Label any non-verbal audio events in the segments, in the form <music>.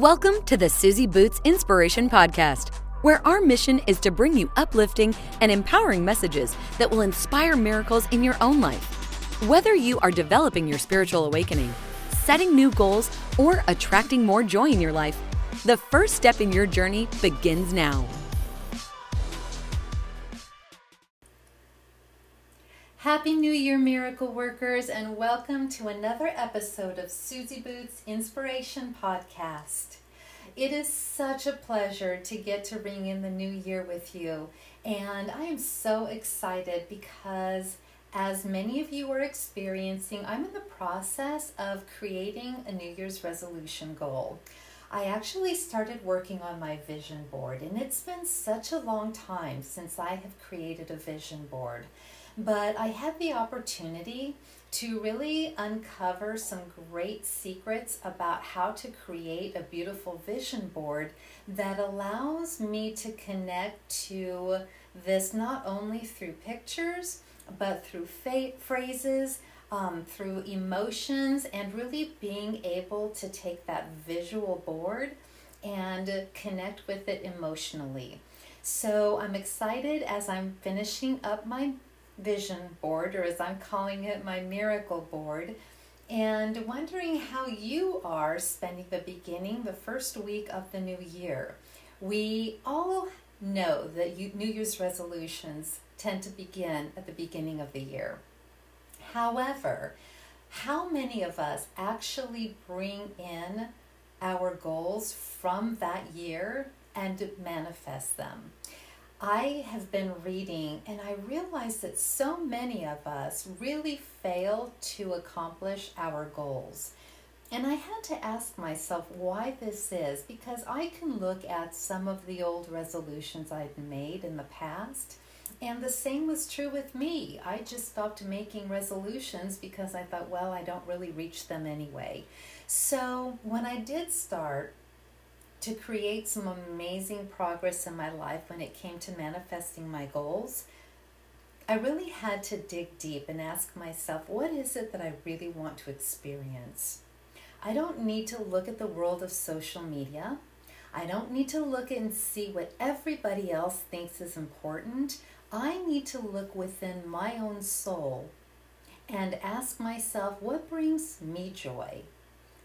Welcome to the Suzy Bootz Inspiration Podcast, where our mission is to bring you uplifting and empowering messages that will inspire miracles in your own life. Whether you are developing your spiritual awakening, setting new goals, or attracting more joy in your life, the first step in your journey begins now. Happy New Year, miracle workers, and welcome to another episode of Suzy Bootz Inspiration Podcast. It is such a pleasure to get to ring in the new year with you, and I am so excited because, as many of you are experiencing, I'm in the process of creating a New Year's resolution goal. I actually started working on my vision board, and it's been such a long time since I have created a vision board. But I had the opportunity to really uncover some great secrets about how to create a beautiful vision board that allows me to connect to this not only through pictures but through phrases, um, through emotions, and really being able to take that visual board and connect with it emotionally. So I'm excited as I'm finishing up my vision board, or as I'm calling it, my miracle board, and wondering how you are spending the beginning, the first week of the new year. We all know that New Year's resolutions tend to begin at the beginning of the year. However, how many of us actually bring in our goals from that year and manifest them? I have been reading and I realize that so many of us really fail to accomplish our goals. And I had to ask myself why this is because I can look at some of the old resolutions I'd made in the past, and the same was true with me. I just stopped making resolutions because I thought, well, I don't really reach them anyway. So when I did start to create some amazing progress in my life when it came to manifesting my goals, I really had to dig deep and ask myself, what is it that I really want to experience? I don't need to look at the world of social media. I don't need to look and see what everybody else thinks is important. I need to look within my own soul and ask myself, what brings me joy?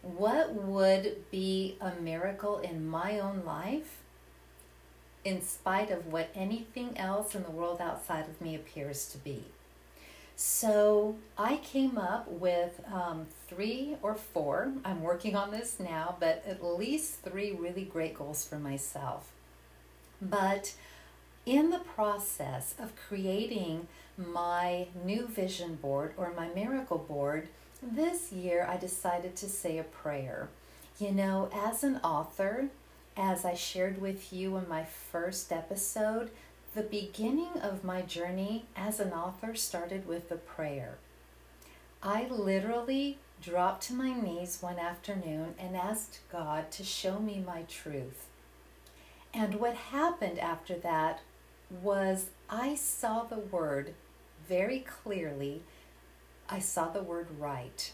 What would be a miracle in my own life in spite of what anything else in the world outside of me appears to be? So I came up with um, three or four. I'm working on this now, but at least three really great goals for myself. But in the process of creating my new vision board or my miracle board, this year I decided to say a prayer. You know, as an author, as I shared with you in my first episode, the beginning of my journey as an author started with a prayer. I literally dropped to my knees one afternoon and asked God to show me my truth. And what happened after that was I saw the word very clearly I saw the word right.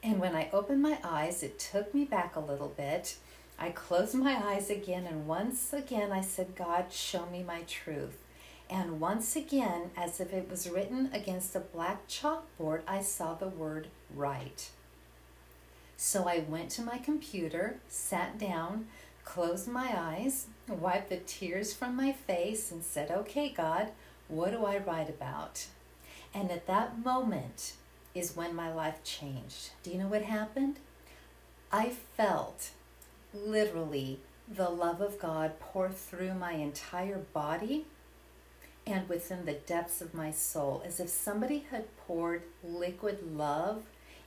And when I opened my eyes, it took me back a little bit. I closed my eyes again, and once again I said, God, show me my truth. And once again, as if it was written against a black chalkboard, I saw the word right. So I went to my computer, sat down, closed my eyes, wiped the tears from my face, and said, Okay, God, what do I write about? And at that moment is when my life changed. Do you know what happened? I felt literally the love of God pour through my entire body and within the depths of my soul, as if somebody had poured liquid love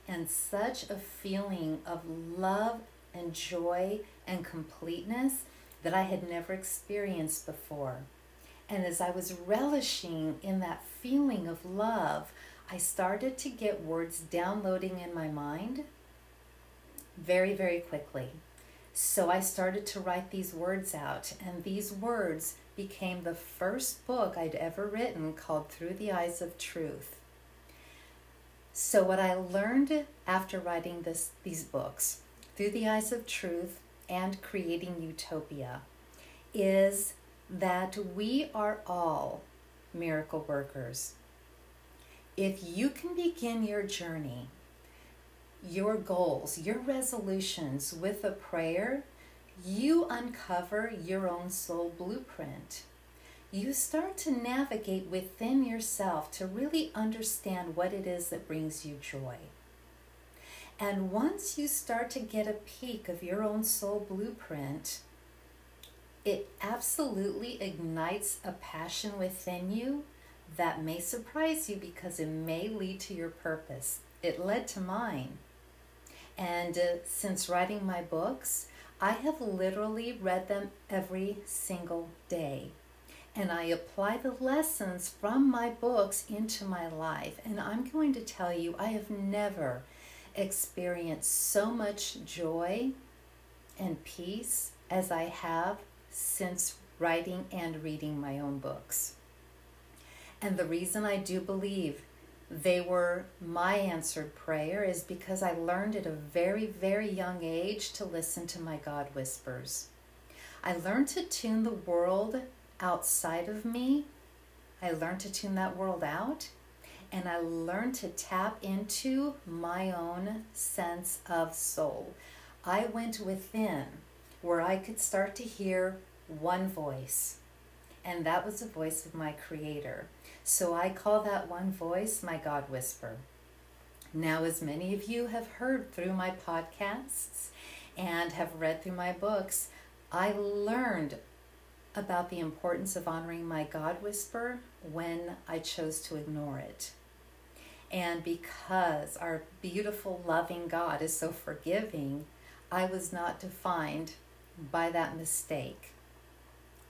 and such a feeling of love and joy and completeness that I had never experienced before. And as I was relishing in that feeling of love, I started to get words downloading in my mind very, very quickly. So I started to write these words out, and these words became the first book I'd ever written called Through the Eyes of Truth. So what I learned after writing this these books, Through the Eyes of Truth and creating utopia is that we are all miracle workers. If you can begin your journey, your goals, your resolutions with a prayer, you uncover your own soul blueprint. You start to navigate within yourself to really understand what it is that brings you joy. And once you start to get a peek of your own soul blueprint, it absolutely ignites a passion within you that may surprise you because it may lead to your purpose. It led to mine. And uh, since writing my books, I have literally read them every single day. And I apply the lessons from my books into my life. And I'm going to tell you, I have never experienced so much joy and peace as I have since writing and reading my own books. And the reason I do believe they were my answered prayer is because I learned at a very, very young age to listen to my God whispers. I learned to tune the world outside of me. I learned to tune that world out. And I learned to tap into my own sense of soul. I went within where I could start to hear one voice, and that was the voice of my Creator. So I call that one voice my God whisper. Now, as many of you have heard through my podcasts and have read through my books, I learned about the importance of honoring my God whisper when I chose to ignore it. And because our beautiful, loving God is so forgiving, I was not defined by that mistake.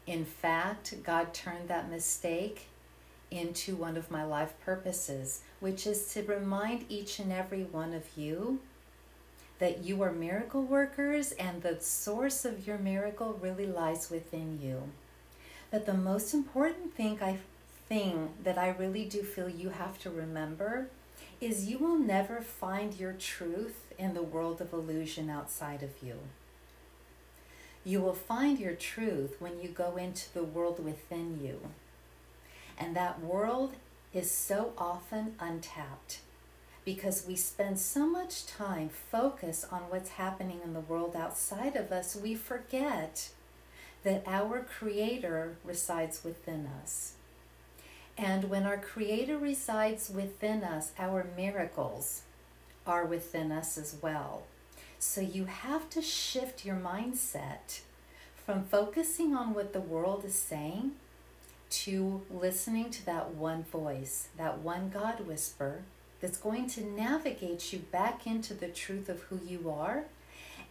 In fact, God turned that mistake into one of my life purposes, which is to remind each and every one of you that you are miracle workers and the source of your miracle really lies within you. That the most important thing I thing that I really do feel you have to remember is you will never find your truth in the world of illusion outside of you. You will find your truth when you go into the world within you. And that world is so often untapped because we spend so much time focused on what's happening in the world outside of us, we forget that our Creator resides within us. And when our Creator resides within us, our miracles are within us as well. So you have to shift your mindset from focusing on what the world is saying to listening to that one voice, that one God whisper that's going to navigate you back into the truth of who you are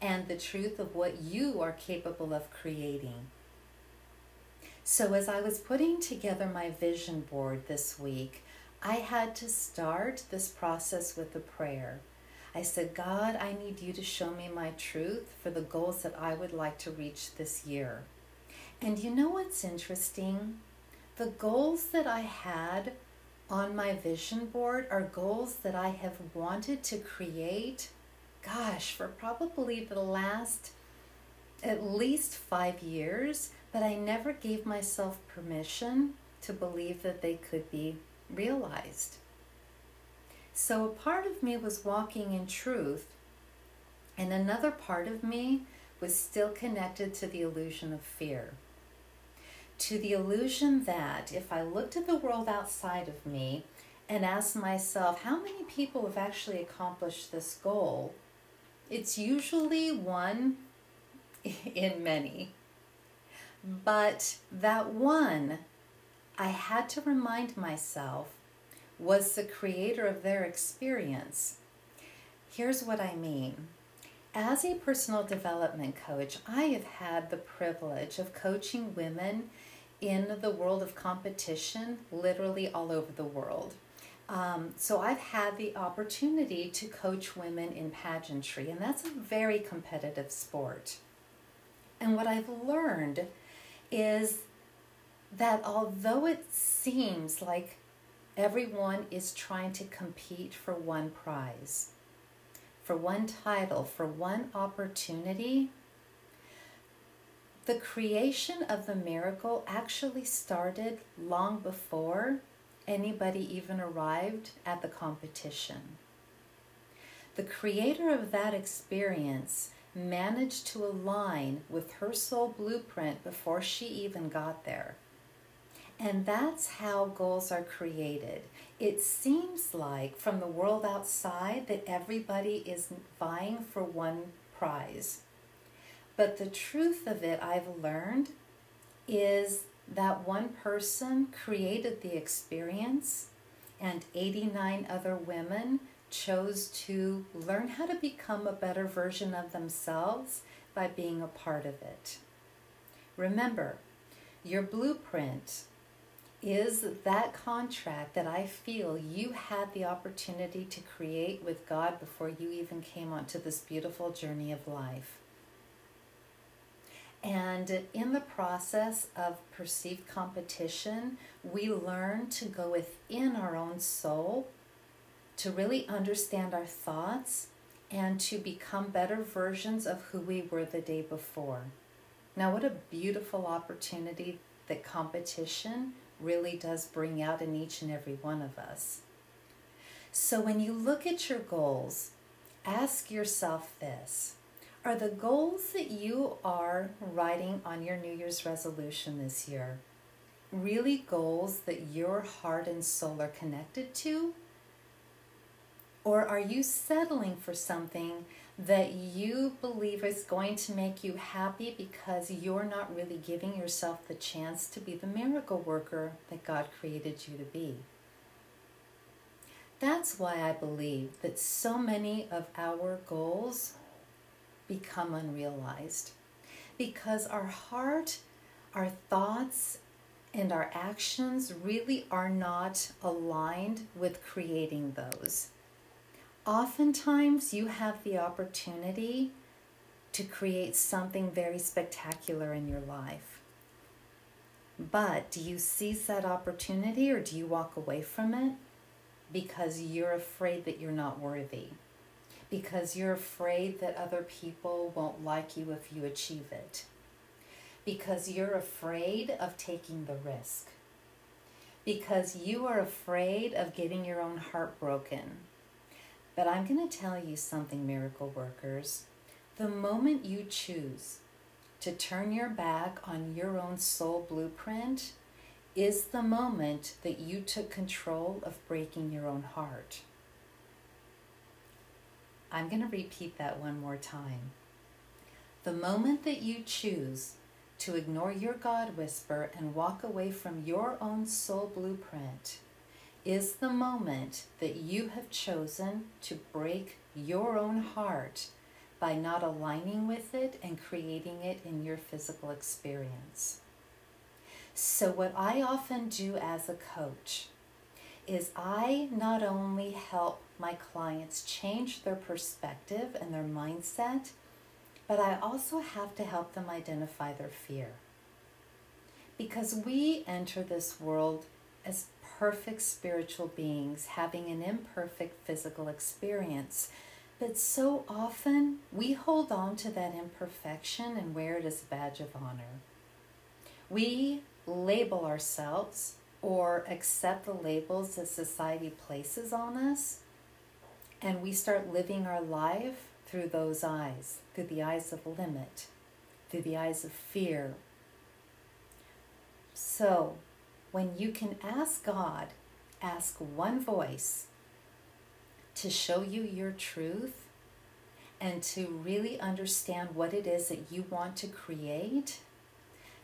and the truth of what you are capable of creating. So, as I was putting together my vision board this week, I had to start this process with a prayer. I said, God, I need you to show me my truth for the goals that I would like to reach this year. And you know what's interesting? The goals that I had on my vision board are goals that I have wanted to create, gosh, for probably the last at least five years, but I never gave myself permission to believe that they could be realized. So a part of me was walking in truth, and another part of me was still connected to the illusion of fear. To the illusion that if I looked at the world outside of me and asked myself, how many people have actually accomplished this goal? It's usually one <laughs> in many. But that one, I had to remind myself was the creator of their experience. Here's what I mean. As a personal development coach, I have had the privilege of coaching women in the world of competition literally all over the world. Um, so I've had the opportunity to coach women in pageantry, and that's a very competitive sport. And what I've learned is that although it seems like Everyone is trying to compete for one prize, for one title, for one opportunity. the creation of the miracle actually started long before anybody even arrived at the competition. The creator of that experience managed to align with her soul blueprint before she even got there. And that's how goals are created. It seems like from the world outside that everybody is vying for one prize. But the truth of it, I've learned, is that one person created the experience and 89 other women chose to learn how to become a better version of themselves by being a part of it. Remember, your blueprint is that contract that I feel you had the opportunity to create with God before you even came onto this beautiful journey of life. And in the process of perceived competition, we learn to go within our own soul to really understand our thoughts and to become better versions of who we were the day before. Now, what a beautiful opportunity that competition really does bring out in each and every one of us. So, when you look at your goals, ask yourself this Are the goals that you are writing on your New Year's resolution this year really goals that your heart and soul are connected to? Or are you settling for something that you believe is going to make you happy because you're not really giving yourself the chance to be the miracle worker that God created you to be? That's why I believe that so many of our goals become unrealized. Because our heart, our thoughts, and our actions really are not aligned with creating those oftentimes you have the opportunity to create something very spectacular in your life. But do you seize that opportunity or do you walk away from it because you're afraid that you're not worthy? Because you're afraid that other people won't like you if you achieve it? Because you're afraid of taking the risk? Because you are afraid of getting your own heart broken? But I'm going to tell you something, miracle workers. The moment you choose to turn your back on your own soul blueprint is the moment that you took control of breaking your own heart. I'm going to repeat that one more time. The moment that you choose to ignore your God whisper and walk away from your own soul blueprint is the moment that you have chosen to break your own heart by not aligning with it and creating it in your physical experience. So, what I often do as a coach is I not only help my clients change their perspective and their mindset, but I also have to help them identify their fear. Because we enter this world as perfect spiritual beings having an imperfect physical experience. But so often we hold on to that imperfection and wear it as a badge of honor. We label ourselves or accept the labels that society places on us, and we start living our life through those eyes, through the eyes of limit, through the eyes of fear. So, when you can ask God, ask one voice to show you your truth and to really understand what it is that you want to create,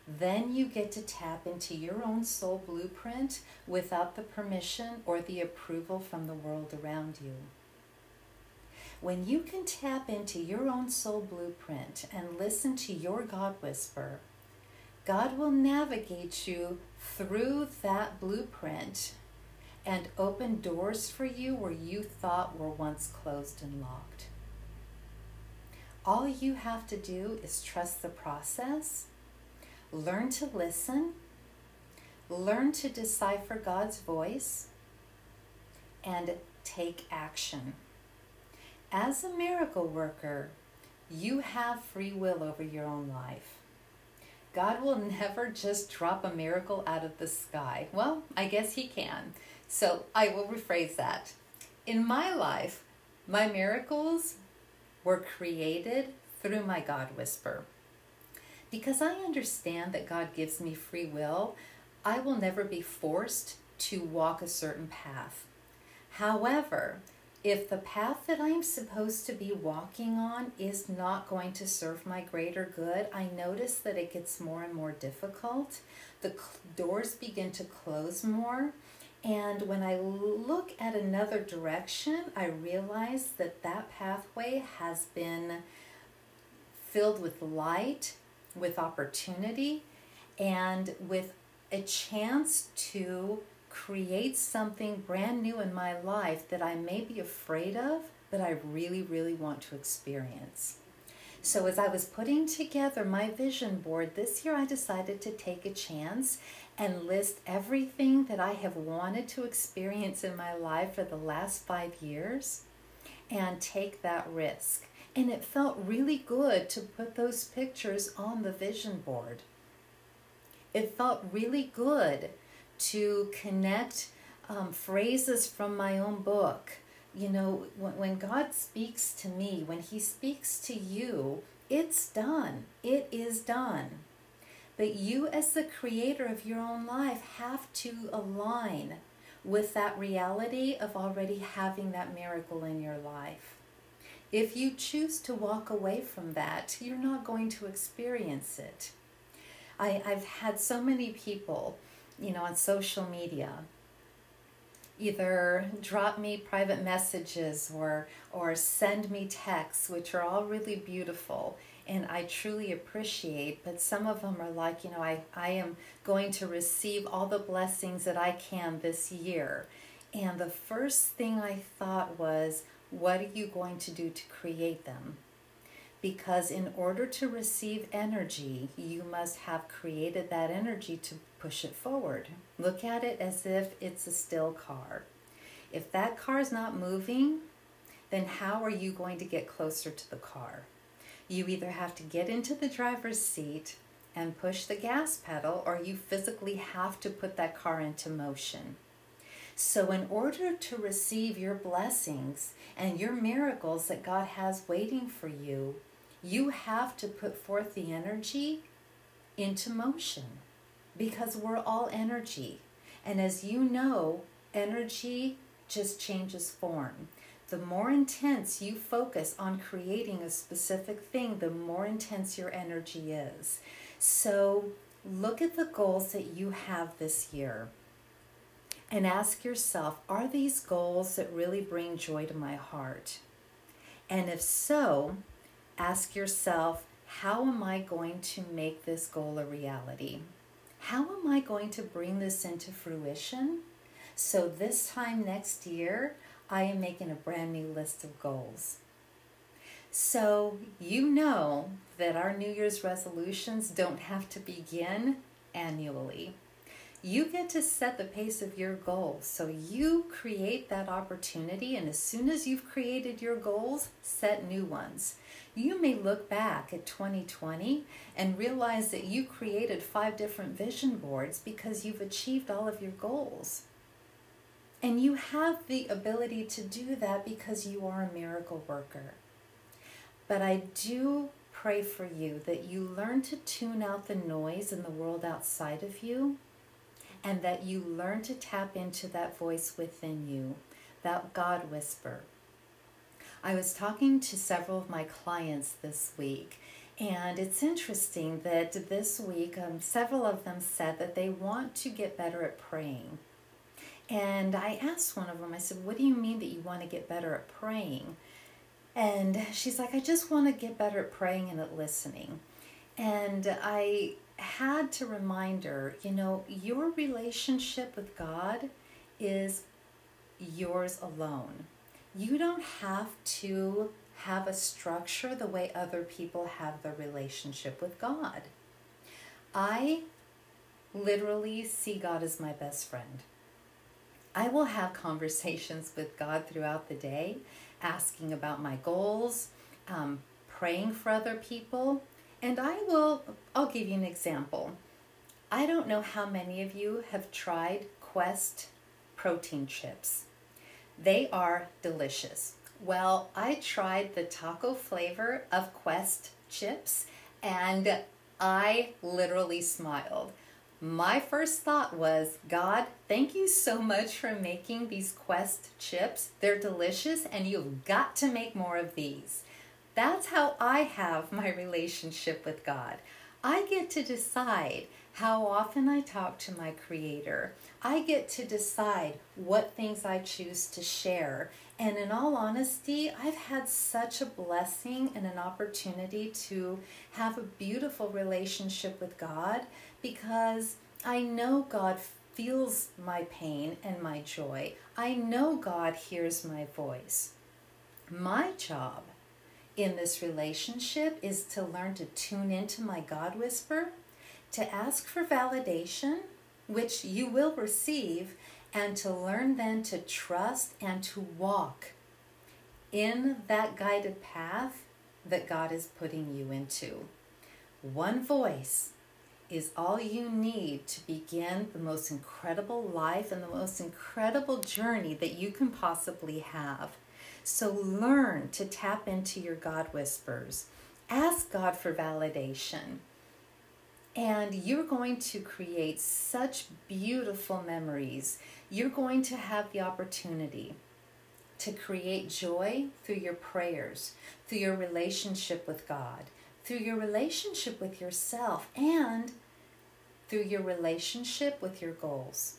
then you get to tap into your own soul blueprint without the permission or the approval from the world around you. When you can tap into your own soul blueprint and listen to your God whisper, God will navigate you through that blueprint and open doors for you where you thought were once closed and locked. All you have to do is trust the process, learn to listen, learn to decipher God's voice, and take action. As a miracle worker, you have free will over your own life. God will never just drop a miracle out of the sky. Well, I guess He can. So I will rephrase that. In my life, my miracles were created through my God whisper. Because I understand that God gives me free will, I will never be forced to walk a certain path. However, if the path that I'm supposed to be walking on is not going to serve my greater good, I notice that it gets more and more difficult. The doors begin to close more. And when I look at another direction, I realize that that pathway has been filled with light, with opportunity, and with a chance to create something brand new in my life that I may be afraid of, but I really, really want to experience. So, as I was putting together my vision board this year, I decided to take a chance and list everything that I have wanted to experience in my life for the last five years and take that risk. And it felt really good to put those pictures on the vision board. It felt really good to connect um, phrases from my own book. You know, when, when God speaks to me, when He speaks to you, it's done. It is done. But you, as the creator of your own life, have to align with that reality of already having that miracle in your life. If you choose to walk away from that, you're not going to experience it. I, I've had so many people you know, on social media. Either drop me private messages or or send me texts, which are all really beautiful and I truly appreciate. But some of them are like, you know, I, I am going to receive all the blessings that I can this year. And the first thing I thought was, what are you going to do to create them? Because in order to receive energy, you must have created that energy to push it forward. Look at it as if it's a still car. If that car is not moving, then how are you going to get closer to the car? You either have to get into the driver's seat and push the gas pedal, or you physically have to put that car into motion. So, in order to receive your blessings and your miracles that God has waiting for you, you have to put forth the energy into motion because we're all energy. And as you know, energy just changes form. The more intense you focus on creating a specific thing, the more intense your energy is. So look at the goals that you have this year and ask yourself are these goals that really bring joy to my heart? And if so, ask yourself, how am I going to make this goal a reality? How am I going to bring this into fruition? So, this time next year, I am making a brand new list of goals. So, you know that our New Year's resolutions don't have to begin annually. You get to set the pace of your goals. So, you create that opportunity, and as soon as you've created your goals, set new ones you may look back at 2020 and realize that you created five different vision boards because you've achieved all of your goals. And you have the ability to do that because you are a miracle worker. But I do pray for you that you learn to tune out the noise in the world outside of you and that you learn to tap into that voice within you, that God whisper I was talking to several of my clients this week, and it's interesting that this week um, several of them said that they want to get better at praying. And I asked one of them, I said, What do you mean that you want to get better at praying? And she's like, I just want to get better at praying and at listening. And I had to remind her, you know, your relationship with God is yours alone you don't have to have a structure the way other people have their relationship with God. I literally see God as my best friend. I will have conversations with God throughout the day, asking about my goals, um, praying for other people. And I will, I'll give you an example. I don't know how many of you have tried Quest protein chips. They are delicious. Well, I tried the taco flavor of Quest chips and I literally smiled. My first thought was, God, thank you so much for making these Quest chips. They're delicious and you've got to make more of these. That's how I have my relationship with God. I get to decide how often I talk to my Creator. I get to decide what things I choose to share. And in all honesty, I've had such a blessing and an opportunity to have a beautiful relationship with God because I know God feels my pain and my joy. I know God hears my voice. My job in this relationship is to learn to tune into my God whisper, to ask for validation, which you will receive, and to learn then to trust and to walk in that guided path that God is putting you into. One voice is all you need to begin the most incredible life and the most incredible journey that you can possibly have. So learn to tap into your God whispers. Ask God for validation. And you're going to create such beautiful memories. You're going to have the opportunity to create joy through your prayers, through your relationship with God, through your relationship with yourself, and through your relationship with your goals.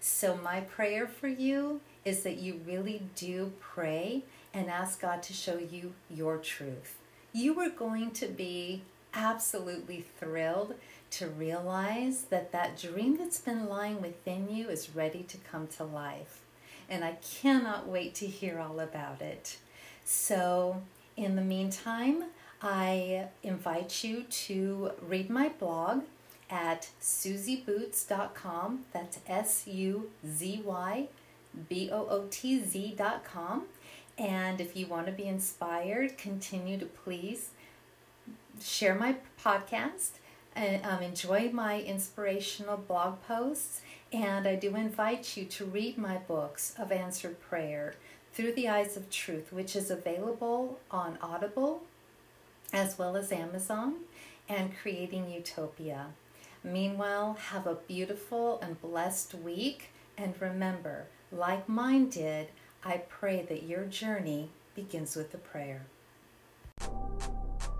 So, my prayer for you is that you really do pray and ask God to show you your truth. You are going to be absolutely thrilled to realize that that dream that's been lying within you is ready to come to life. And I cannot wait to hear all about it. So, in the meantime, I invite you to read my blog at suzybootz.com. That's S U Z Y B O O T Z.com. And if you want to be inspired, continue to please share my podcast and um, enjoy my inspirational blog posts. And I do invite you to read my books of answered prayer through the eyes of truth, which is available on Audible as well as Amazon and Creating Utopia. Meanwhile, have a beautiful and blessed week. And remember, like mine did, I pray that your journey begins with a prayer.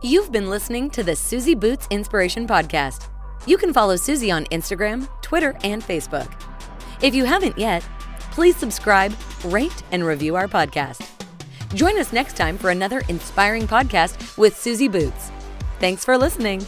You've been listening to the Suzy Bootz Inspiration Podcast. You can follow Suzy on Instagram, Twitter, and Facebook. If you haven't yet, please subscribe, rate, and review our podcast. Join us next time for another inspiring podcast with Suzy Bootz. Thanks for listening.